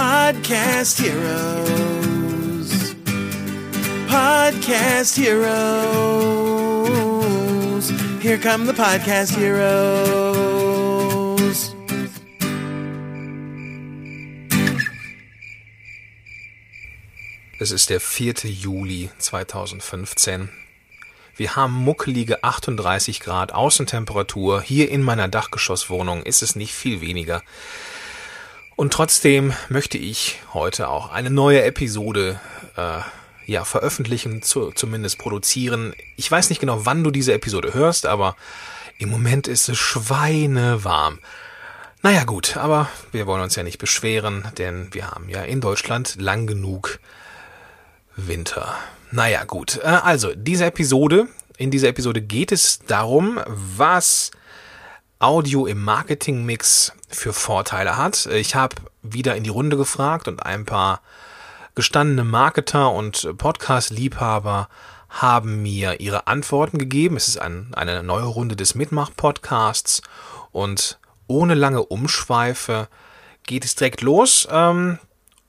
Podcast Heroes. Podcast Heroes. Here come the Podcast Heroes. Es ist der 4. Juli 2015. Wir haben muckelige 38 Grad Außentemperatur. Hier in meiner Dachgeschosswohnung ist es nicht viel weniger. Und trotzdem möchte ich heute auch eine neue Episode äh, ja veröffentlichen, zu, zumindest produzieren. Ich weiß nicht genau, wann du diese Episode hörst, aber im Moment ist es schweinewarm. Naja gut, aber wir wollen uns ja nicht beschweren, denn wir haben ja in Deutschland lang genug Winter. Naja gut, äh, also diese Episode, in dieser Episode geht es darum, was Audio im Marketingmix für Vorteile hat. Ich habe wieder in die Runde gefragt und ein paar gestandene Marketer und Podcast-Liebhaber haben mir ihre Antworten gegeben. Es ist ein, eine neue Runde des Mitmach-Podcasts und ohne lange Umschweife geht es direkt los ähm,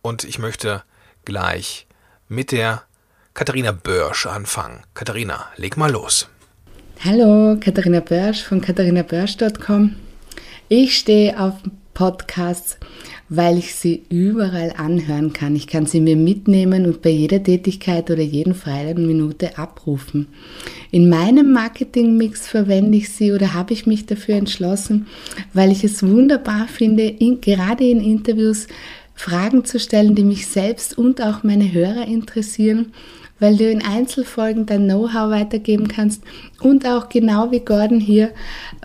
und ich möchte gleich mit der Katharina Börsch anfangen. Katharina, leg mal los. Hallo, Katharina Börsch von katharinabörsch.com. Ich stehe auf Podcasts, weil ich sie überall anhören kann. Ich kann sie mir mitnehmen und bei jeder Tätigkeit oder jeden freien Minute abrufen. In meinem Marketingmix verwende ich sie oder habe ich mich dafür entschlossen, weil ich es wunderbar finde, in, gerade in Interviews Fragen zu stellen, die mich selbst und auch meine Hörer interessieren weil du in Einzelfolgen dein Know-how weitergeben kannst und auch genau wie Gordon hier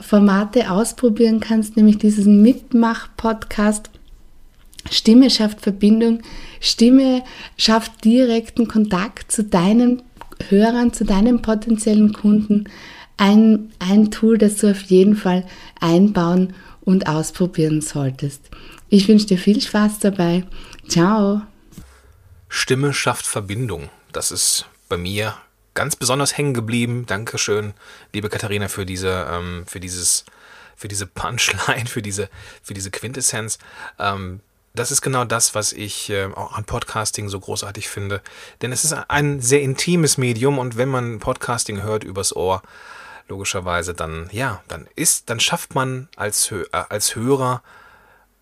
Formate ausprobieren kannst, nämlich diesen Mitmach-Podcast. Stimme schafft Verbindung, Stimme schafft direkten Kontakt zu deinen Hörern, zu deinen potenziellen Kunden. Ein, ein Tool, das du auf jeden Fall einbauen und ausprobieren solltest. Ich wünsche dir viel Spaß dabei. Ciao. Stimme schafft Verbindung das ist bei mir ganz besonders hängen geblieben. Dankeschön, liebe Katharina, für diese, ähm, für dieses, für diese Punchline, für diese, für diese Quintessenz. Ähm, das ist genau das, was ich äh, auch an Podcasting so großartig finde. Denn es ist ein sehr intimes Medium und wenn man Podcasting hört übers Ohr, logischerweise, dann, ja, dann ist, dann schafft man als, äh, als Hörer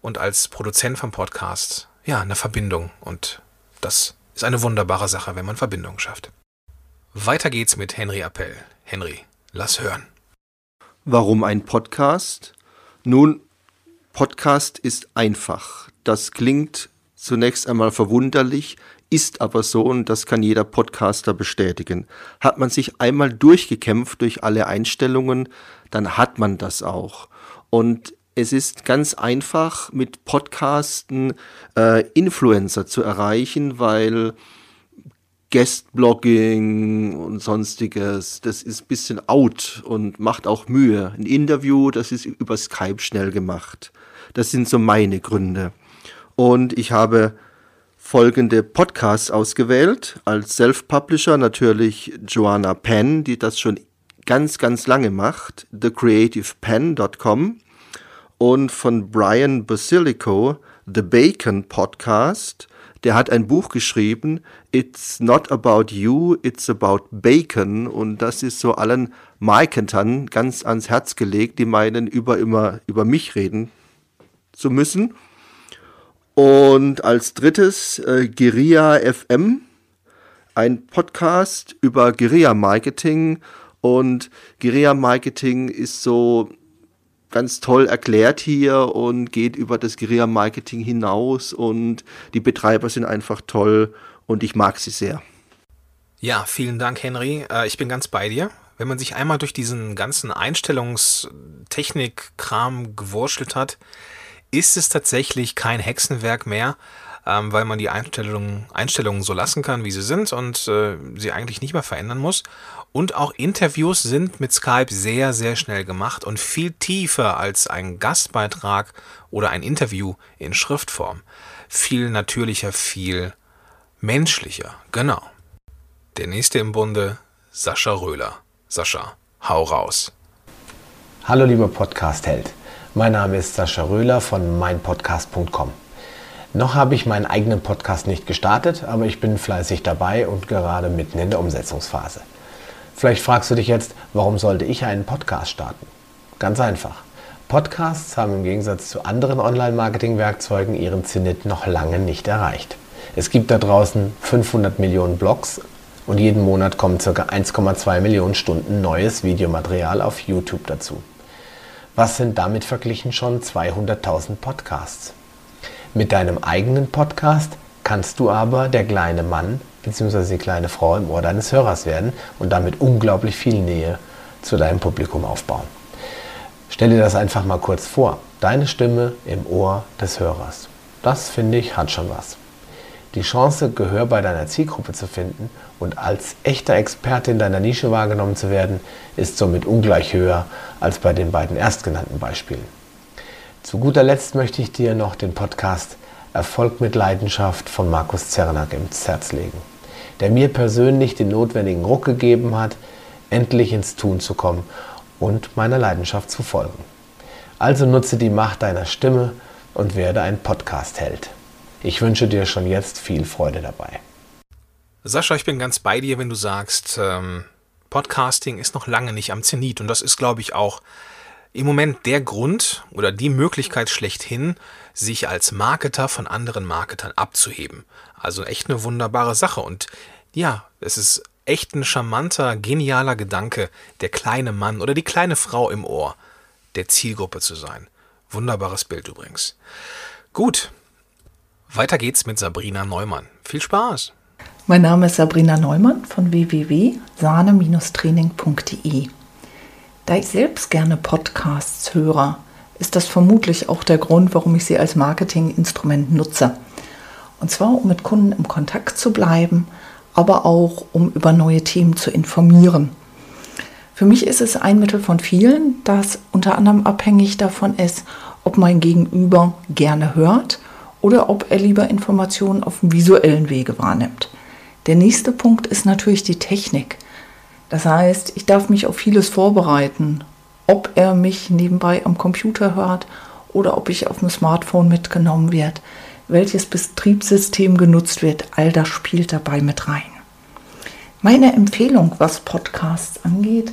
und als Produzent vom Podcast, ja, eine Verbindung und das ist eine wunderbare Sache, wenn man Verbindungen schafft. Weiter geht's mit Henry Appell. Henry, lass hören. Warum ein Podcast? Nun, Podcast ist einfach. Das klingt zunächst einmal verwunderlich, ist aber so und das kann jeder Podcaster bestätigen. Hat man sich einmal durchgekämpft durch alle Einstellungen, dann hat man das auch. Und es ist ganz einfach mit Podcasten äh, Influencer zu erreichen, weil Guestblogging und sonstiges, das ist ein bisschen out und macht auch Mühe. Ein Interview, das ist über Skype schnell gemacht. Das sind so meine Gründe. Und ich habe folgende Podcasts ausgewählt. Als Self-Publisher natürlich Joanna Penn, die das schon ganz, ganz lange macht. TheCreativePen.com und von Brian Basilico, The Bacon Podcast. Der hat ein Buch geschrieben, It's Not About You, It's About Bacon. Und das ist so allen Marketern ganz ans Herz gelegt, die meinen, über immer über mich reden zu müssen. Und als drittes äh, Guerilla FM, ein Podcast über Guerilla Marketing. Und Guerilla Marketing ist so ganz toll erklärt hier und geht über das Guerilla-Marketing hinaus und die Betreiber sind einfach toll und ich mag sie sehr. Ja, vielen Dank, Henry. Äh, ich bin ganz bei dir. Wenn man sich einmal durch diesen ganzen Einstellungstechnik-Kram gewurschtelt hat, ist es tatsächlich kein Hexenwerk mehr, ähm, weil man die Einstellungen, Einstellungen so lassen kann, wie sie sind und äh, sie eigentlich nicht mehr verändern muss. Und auch Interviews sind mit Skype sehr, sehr schnell gemacht und viel tiefer als ein Gastbeitrag oder ein Interview in Schriftform. Viel natürlicher, viel menschlicher. Genau. Der nächste im Bunde, Sascha Röhler. Sascha, hau raus. Hallo lieber Podcast-Held. Mein Name ist Sascha Röhler von meinpodcast.com. Noch habe ich meinen eigenen Podcast nicht gestartet, aber ich bin fleißig dabei und gerade mitten in der Umsetzungsphase. Vielleicht fragst du dich jetzt, warum sollte ich einen Podcast starten? Ganz einfach. Podcasts haben im Gegensatz zu anderen Online-Marketing-Werkzeugen ihren Zenit noch lange nicht erreicht. Es gibt da draußen 500 Millionen Blogs und jeden Monat kommen ca. 1,2 Millionen Stunden neues Videomaterial auf YouTube dazu. Was sind damit verglichen schon 200.000 Podcasts? Mit deinem eigenen Podcast kannst du aber der kleine Mann bzw. die kleine Frau im Ohr deines Hörers werden und damit unglaublich viel Nähe zu deinem Publikum aufbauen. Stell dir das einfach mal kurz vor. Deine Stimme im Ohr des Hörers. Das finde ich hat schon was. Die Chance, Gehör bei deiner Zielgruppe zu finden und als echter Experte in deiner Nische wahrgenommen zu werden, ist somit ungleich höher als bei den beiden erstgenannten Beispielen. Zu guter Letzt möchte ich dir noch den Podcast Erfolg mit Leidenschaft von Markus Zernak ins Herz legen, der mir persönlich den notwendigen Ruck gegeben hat, endlich ins Tun zu kommen und meiner Leidenschaft zu folgen. Also nutze die Macht deiner Stimme und werde ein Podcast-Held. Ich wünsche dir schon jetzt viel Freude dabei. Sascha, ich bin ganz bei dir, wenn du sagst, ähm, Podcasting ist noch lange nicht am Zenit. Und das ist, glaube ich, auch im Moment der Grund oder die Möglichkeit schlechthin, sich als Marketer von anderen Marketern abzuheben. Also echt eine wunderbare Sache. Und ja, es ist echt ein charmanter, genialer Gedanke, der kleine Mann oder die kleine Frau im Ohr der Zielgruppe zu sein. Wunderbares Bild übrigens. Gut, weiter geht's mit Sabrina Neumann. Viel Spaß! Mein Name ist Sabrina Neumann von www.sahne-training.de. Da ich selbst gerne Podcasts höre, ist das vermutlich auch der Grund, warum ich sie als Marketinginstrument nutze. Und zwar, um mit Kunden im Kontakt zu bleiben, aber auch um über neue Themen zu informieren. Für mich ist es ein Mittel von vielen, das unter anderem abhängig davon ist, ob mein Gegenüber gerne hört oder ob er lieber Informationen auf dem visuellen Wege wahrnimmt. Der nächste Punkt ist natürlich die Technik. Das heißt, ich darf mich auf vieles vorbereiten, ob er mich nebenbei am Computer hört oder ob ich auf dem Smartphone mitgenommen werde, welches Betriebssystem genutzt wird, all das spielt dabei mit rein. Meine Empfehlung, was Podcasts angeht,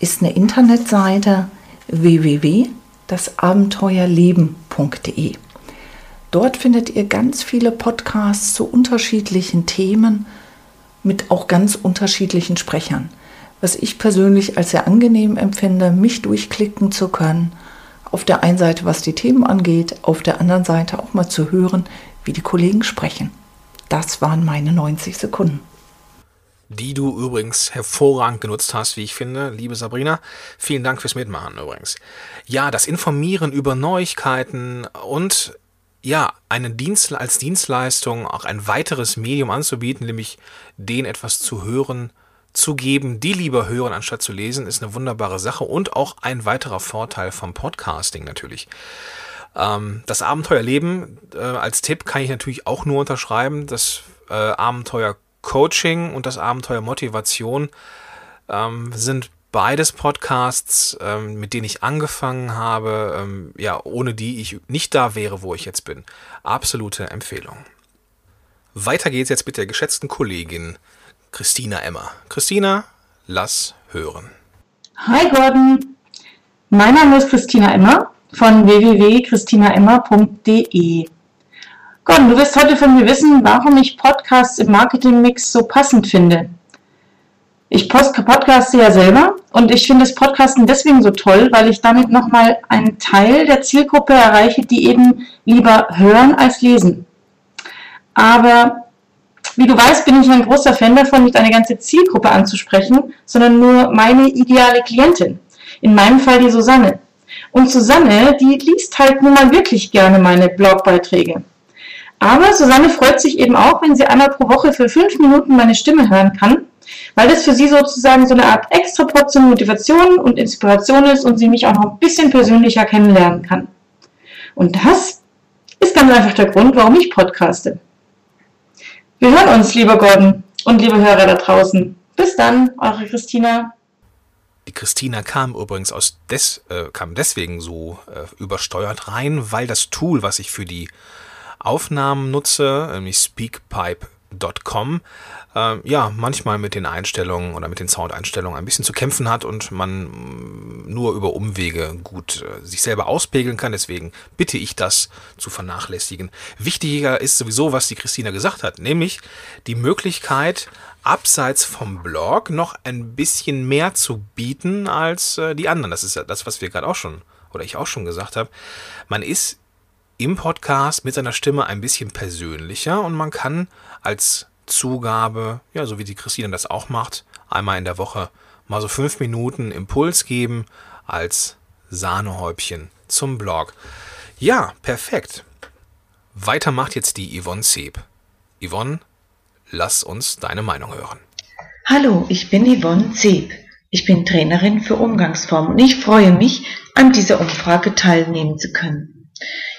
ist eine Internetseite www.dasabenteuerleben.de. Dort findet ihr ganz viele Podcasts zu unterschiedlichen Themen mit auch ganz unterschiedlichen Sprechern. Was ich persönlich als sehr angenehm empfinde, mich durchklicken zu können. Auf der einen Seite, was die Themen angeht, auf der anderen Seite auch mal zu hören, wie die Kollegen sprechen. Das waren meine 90 Sekunden die du übrigens hervorragend genutzt hast, wie ich finde, liebe Sabrina. Vielen Dank fürs Mitmachen übrigens. Ja, das Informieren über Neuigkeiten und ja, einen Dienst als Dienstleistung auch ein weiteres Medium anzubieten, nämlich den etwas zu hören, zu geben, die lieber hören anstatt zu lesen, ist eine wunderbare Sache und auch ein weiterer Vorteil vom Podcasting natürlich. Ähm, das Abenteuerleben äh, als Tipp kann ich natürlich auch nur unterschreiben. Das äh, Abenteuer Coaching und das Abenteuer Motivation ähm, sind beides Podcasts, ähm, mit denen ich angefangen habe, ähm, ja, ohne die ich nicht da wäre, wo ich jetzt bin. Absolute Empfehlung. Weiter geht's jetzt mit der geschätzten Kollegin Christina Emmer. Christina, lass hören. Hi Gordon, mein Name ist Christina Emmer von www.christinaemmer.de. Gordon, du wirst heute von mir wissen, warum ich Podcasts im Marketingmix so passend finde. Ich podcaste ja selber und ich finde das Podcasten deswegen so toll, weil ich damit nochmal einen Teil der Zielgruppe erreiche, die eben lieber hören als lesen. Aber wie du weißt, bin ich ein großer Fan davon, nicht eine ganze Zielgruppe anzusprechen, sondern nur meine ideale Klientin. In meinem Fall die Susanne. Und Susanne, die liest halt nun mal wirklich gerne meine Blogbeiträge. Aber Susanne freut sich eben auch, wenn sie einmal pro Woche für fünf Minuten meine Stimme hören kann weil das für sie sozusagen so eine Art extra Portion Motivation und Inspiration ist und sie mich auch noch ein bisschen persönlicher kennenlernen kann. Und das ist ganz einfach der Grund, warum ich podcaste. Wir hören uns, lieber Gordon und liebe Hörer da draußen. Bis dann, eure Christina. Die Christina kam übrigens aus des, äh, kam deswegen so äh, übersteuert rein, weil das Tool, was ich für die Aufnahmen nutze, nämlich speakpipe.com, äh, ja, manchmal mit den Einstellungen oder mit den Soundeinstellungen ein bisschen zu kämpfen hat und man mm, nur über Umwege gut äh, sich selber auspegeln kann. Deswegen bitte ich das zu vernachlässigen. Wichtiger ist sowieso, was die Christina gesagt hat, nämlich die Möglichkeit, abseits vom Blog noch ein bisschen mehr zu bieten als äh, die anderen. Das ist ja das, was wir gerade auch schon oder ich auch schon gesagt habe. Man ist im Podcast mit seiner Stimme ein bisschen persönlicher und man kann als Zugabe, ja, so wie die Christine das auch macht, einmal in der Woche mal so fünf Minuten Impuls geben als Sahnehäubchen zum Blog. Ja, perfekt. Weiter macht jetzt die Yvonne Seb. Yvonne, lass uns deine Meinung hören. Hallo, ich bin Yvonne Zeb. Ich bin Trainerin für Umgangsformen und ich freue mich, an dieser Umfrage teilnehmen zu können.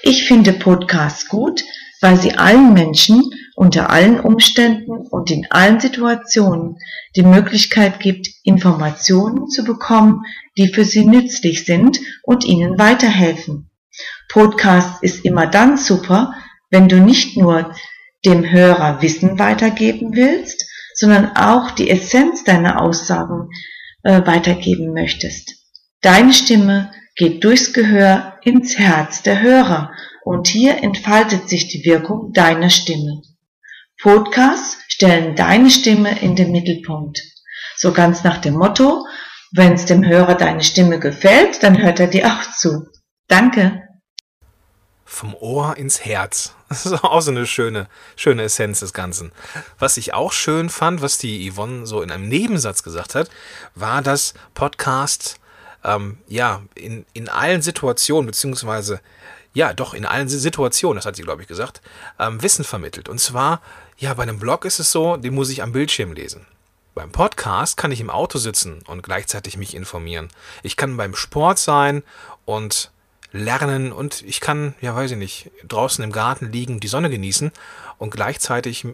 Ich finde Podcasts gut, weil sie allen Menschen unter allen Umständen und in allen Situationen die Möglichkeit gibt, Informationen zu bekommen, die für sie nützlich sind und ihnen weiterhelfen. Podcast ist immer dann super, wenn du nicht nur dem Hörer Wissen weitergeben willst, sondern auch die Essenz deiner Aussagen äh, weitergeben möchtest. Deine Stimme geht durchs Gehör ins Herz der Hörer und hier entfaltet sich die Wirkung deiner Stimme. Podcasts stellen deine Stimme in den Mittelpunkt. So ganz nach dem Motto, wenn es dem Hörer deine Stimme gefällt, dann hört er dir auch zu. Danke. Vom Ohr ins Herz. Das ist auch so eine schöne, schöne Essenz des Ganzen. Was ich auch schön fand, was die Yvonne so in einem Nebensatz gesagt hat, war, dass Podcast ähm, ja in, in allen Situationen, beziehungsweise ja, doch, in allen Situationen, das hat sie, glaube ich, gesagt, ähm, Wissen vermittelt. Und zwar, ja, bei einem Blog ist es so, den muss ich am Bildschirm lesen. Beim Podcast kann ich im Auto sitzen und gleichzeitig mich informieren. Ich kann beim Sport sein und lernen und ich kann, ja, weiß ich nicht, draußen im Garten liegen, die Sonne genießen und gleichzeitig,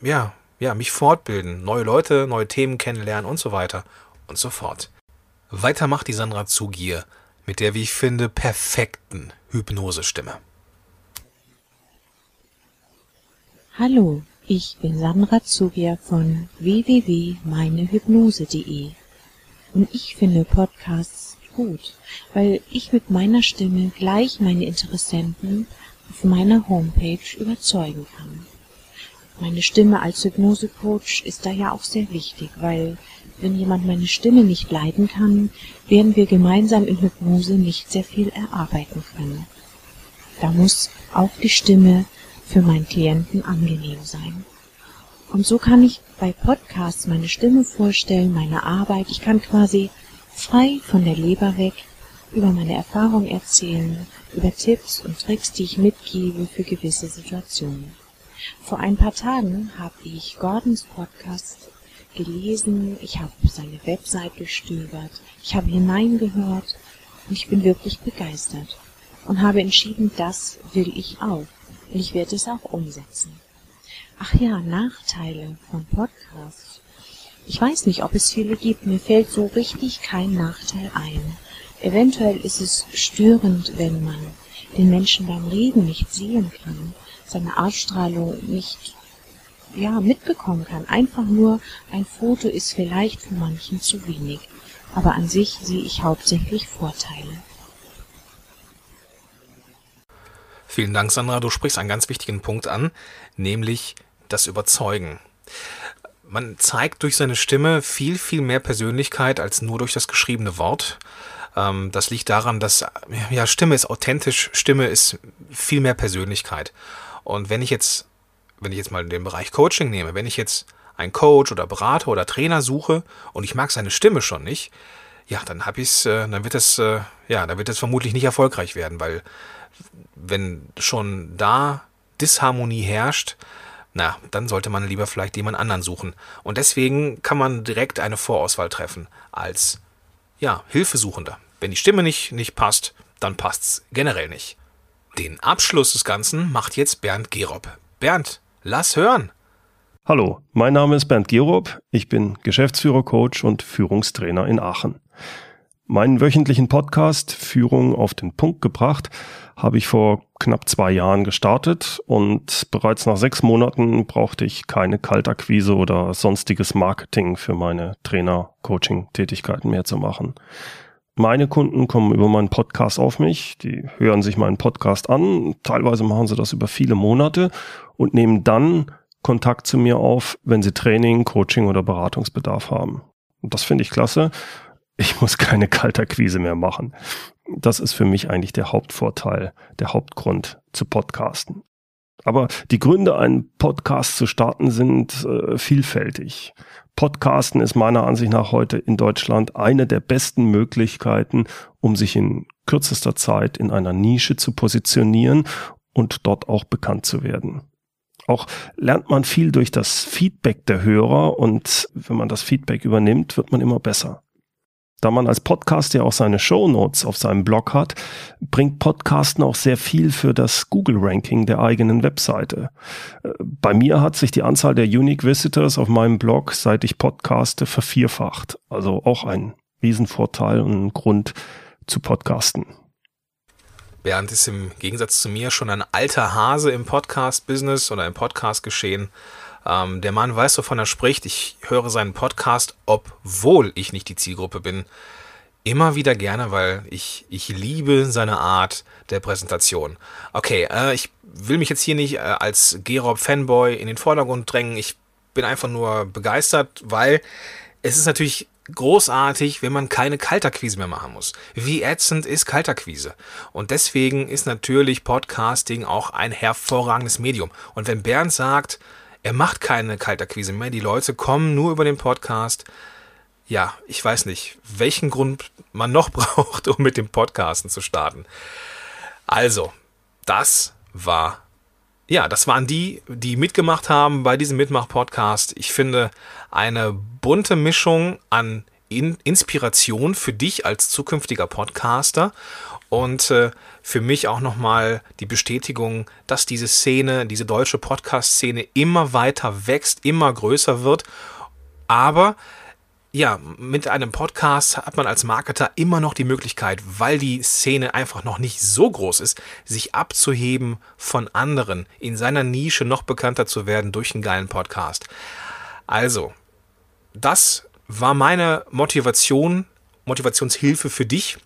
ja, ja, mich fortbilden, neue Leute, neue Themen kennenlernen und so weiter und so fort. Weiter macht die Sandra Zugier mit der, wie ich finde, perfekten Hypnosestimme. Hallo, ich bin Sandra Zugier von www.meinehypnose.de und ich finde Podcasts gut, weil ich mit meiner Stimme gleich meine Interessenten auf meiner Homepage überzeugen kann. Meine Stimme als Hypnosecoach ist daher auch sehr wichtig, weil wenn jemand meine Stimme nicht leiden kann, werden wir gemeinsam in Hypnose nicht sehr viel erarbeiten können. Da muss auch die Stimme für meinen Klienten angenehm sein. Und so kann ich bei Podcasts meine Stimme vorstellen, meine Arbeit. Ich kann quasi frei von der Leber weg über meine Erfahrung erzählen, über Tipps und Tricks, die ich mitgebe für gewisse Situationen. Vor ein paar Tagen habe ich Gordons Podcast gelesen, ich habe seine Website gestöbert, ich habe hineingehört und ich bin wirklich begeistert und habe entschieden, das will ich auch und ich werde es auch umsetzen. Ach ja, Nachteile von Podcasts. Ich weiß nicht, ob es viele gibt, mir fällt so richtig kein Nachteil ein. Eventuell ist es störend, wenn man den Menschen beim Reden nicht sehen kann, seine Ausstrahlung nicht ja, mitbekommen kann. Einfach nur ein Foto ist vielleicht für manchen zu wenig. Aber an sich sehe ich hauptsächlich Vorteile. Vielen Dank, Sandra. Du sprichst einen ganz wichtigen Punkt an, nämlich das Überzeugen. Man zeigt durch seine Stimme viel, viel mehr Persönlichkeit als nur durch das geschriebene Wort. Ähm, das liegt daran, dass ja, Stimme ist authentisch, Stimme ist viel mehr Persönlichkeit. Und wenn ich jetzt wenn ich jetzt mal den Bereich Coaching nehme, wenn ich jetzt einen Coach oder Berater oder Trainer suche und ich mag seine Stimme schon nicht, ja, dann habe ich's, äh, dann wird es, äh, ja, dann wird es vermutlich nicht erfolgreich werden, weil wenn schon da Disharmonie herrscht, na, dann sollte man lieber vielleicht jemand anderen suchen. Und deswegen kann man direkt eine Vorauswahl treffen als ja, Hilfesuchender. Wenn die Stimme nicht, nicht passt, dann passt's generell nicht. Den Abschluss des Ganzen macht jetzt Bernd Gerob. Bernd, Lass hören. Hallo, mein Name ist Bernd Gerob. Ich bin Geschäftsführer, Coach und Führungstrainer in Aachen. Meinen wöchentlichen Podcast Führung auf den Punkt gebracht habe ich vor knapp zwei Jahren gestartet und bereits nach sechs Monaten brauchte ich keine Kaltakquise oder sonstiges Marketing für meine Trainer-Coaching-Tätigkeiten mehr zu machen. Meine Kunden kommen über meinen Podcast auf mich, die hören sich meinen Podcast an, teilweise machen sie das über viele Monate und nehmen dann Kontakt zu mir auf, wenn sie Training, Coaching oder Beratungsbedarf haben. Und das finde ich klasse ich muss keine Kalterquise mehr machen. Das ist für mich eigentlich der Hauptvorteil, der Hauptgrund zu podcasten. Aber die Gründe, einen Podcast zu starten, sind äh, vielfältig. Podcasten ist meiner Ansicht nach heute in Deutschland eine der besten Möglichkeiten, um sich in kürzester Zeit in einer Nische zu positionieren und dort auch bekannt zu werden. Auch lernt man viel durch das Feedback der Hörer und wenn man das Feedback übernimmt, wird man immer besser. Da man als Podcast ja auch seine Show Notes auf seinem Blog hat, bringt Podcasten auch sehr viel für das Google-Ranking der eigenen Webseite. Äh, bei mir hat sich die Anzahl der Unique Visitors auf meinem Blog, seit ich podcaste, vervierfacht. Also auch ein Riesenvorteil und ein Grund zu podcasten. Bernd ist im Gegensatz zu mir schon ein alter Hase im Podcast-Business oder im Podcast-Geschehen. Ähm, der Mann weiß, wovon er spricht. Ich höre seinen Podcast, obwohl ich nicht die Zielgruppe bin, immer wieder gerne, weil ich, ich liebe seine Art der Präsentation. Okay, äh, ich will mich jetzt hier nicht äh, als Gerob-Fanboy in den Vordergrund drängen. Ich bin einfach nur begeistert, weil es ist natürlich großartig, wenn man keine Kalterquise mehr machen muss. Wie ätzend ist Kalterquise? Und deswegen ist natürlich Podcasting auch ein hervorragendes Medium. Und wenn Bernd sagt, er macht keine Kaltakquise mehr. Die Leute kommen nur über den Podcast. Ja, ich weiß nicht, welchen Grund man noch braucht, um mit dem Podcasten zu starten. Also, das war, ja, das waren die, die mitgemacht haben bei diesem Mitmach-Podcast. Ich finde eine bunte Mischung an in Inspiration für dich als zukünftiger Podcaster und äh, für mich auch nochmal die Bestätigung, dass diese Szene, diese deutsche Podcast-Szene immer weiter wächst, immer größer wird. Aber ja, mit einem Podcast hat man als Marketer immer noch die Möglichkeit, weil die Szene einfach noch nicht so groß ist, sich abzuheben von anderen, in seiner Nische noch bekannter zu werden durch einen geilen Podcast. Also, das war meine Motivation, Motivationshilfe für dich.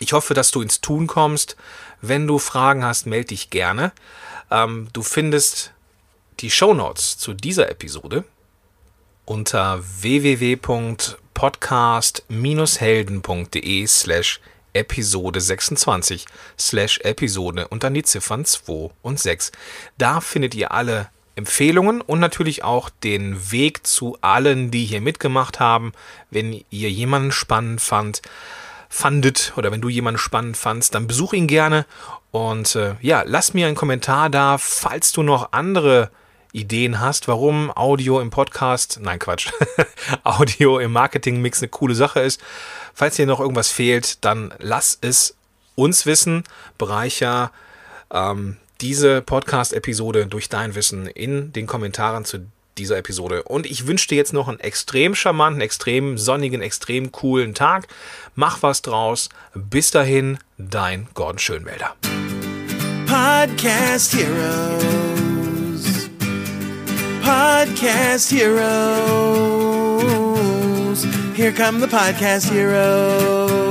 Ich hoffe, dass du ins Tun kommst. Wenn du Fragen hast, melde dich gerne. Ähm, du findest die Show Notes zu dieser Episode unter www.podcast-helden.de slash Episode 26 slash Episode und dann die Ziffern 2 und 6. Da findet ihr alle Empfehlungen und natürlich auch den Weg zu allen, die hier mitgemacht haben. Wenn ihr jemanden spannend fand, fandet oder wenn du jemanden spannend fandst, dann besuch ihn gerne und äh, ja, lass mir einen Kommentar da, falls du noch andere Ideen hast, warum Audio im Podcast, nein Quatsch, Audio im Marketingmix eine coole Sache ist. Falls dir noch irgendwas fehlt, dann lass es uns wissen. Bereicher ähm, diese Podcast-Episode durch dein Wissen in den Kommentaren zu dieser Episode. Und ich wünsche dir jetzt noch einen extrem charmanten, extrem sonnigen, extrem coolen Tag. Mach was draus. Bis dahin, dein Gordon Schönmelder. Podcast Heroes. Podcast Heroes. Here come the Podcast Heroes.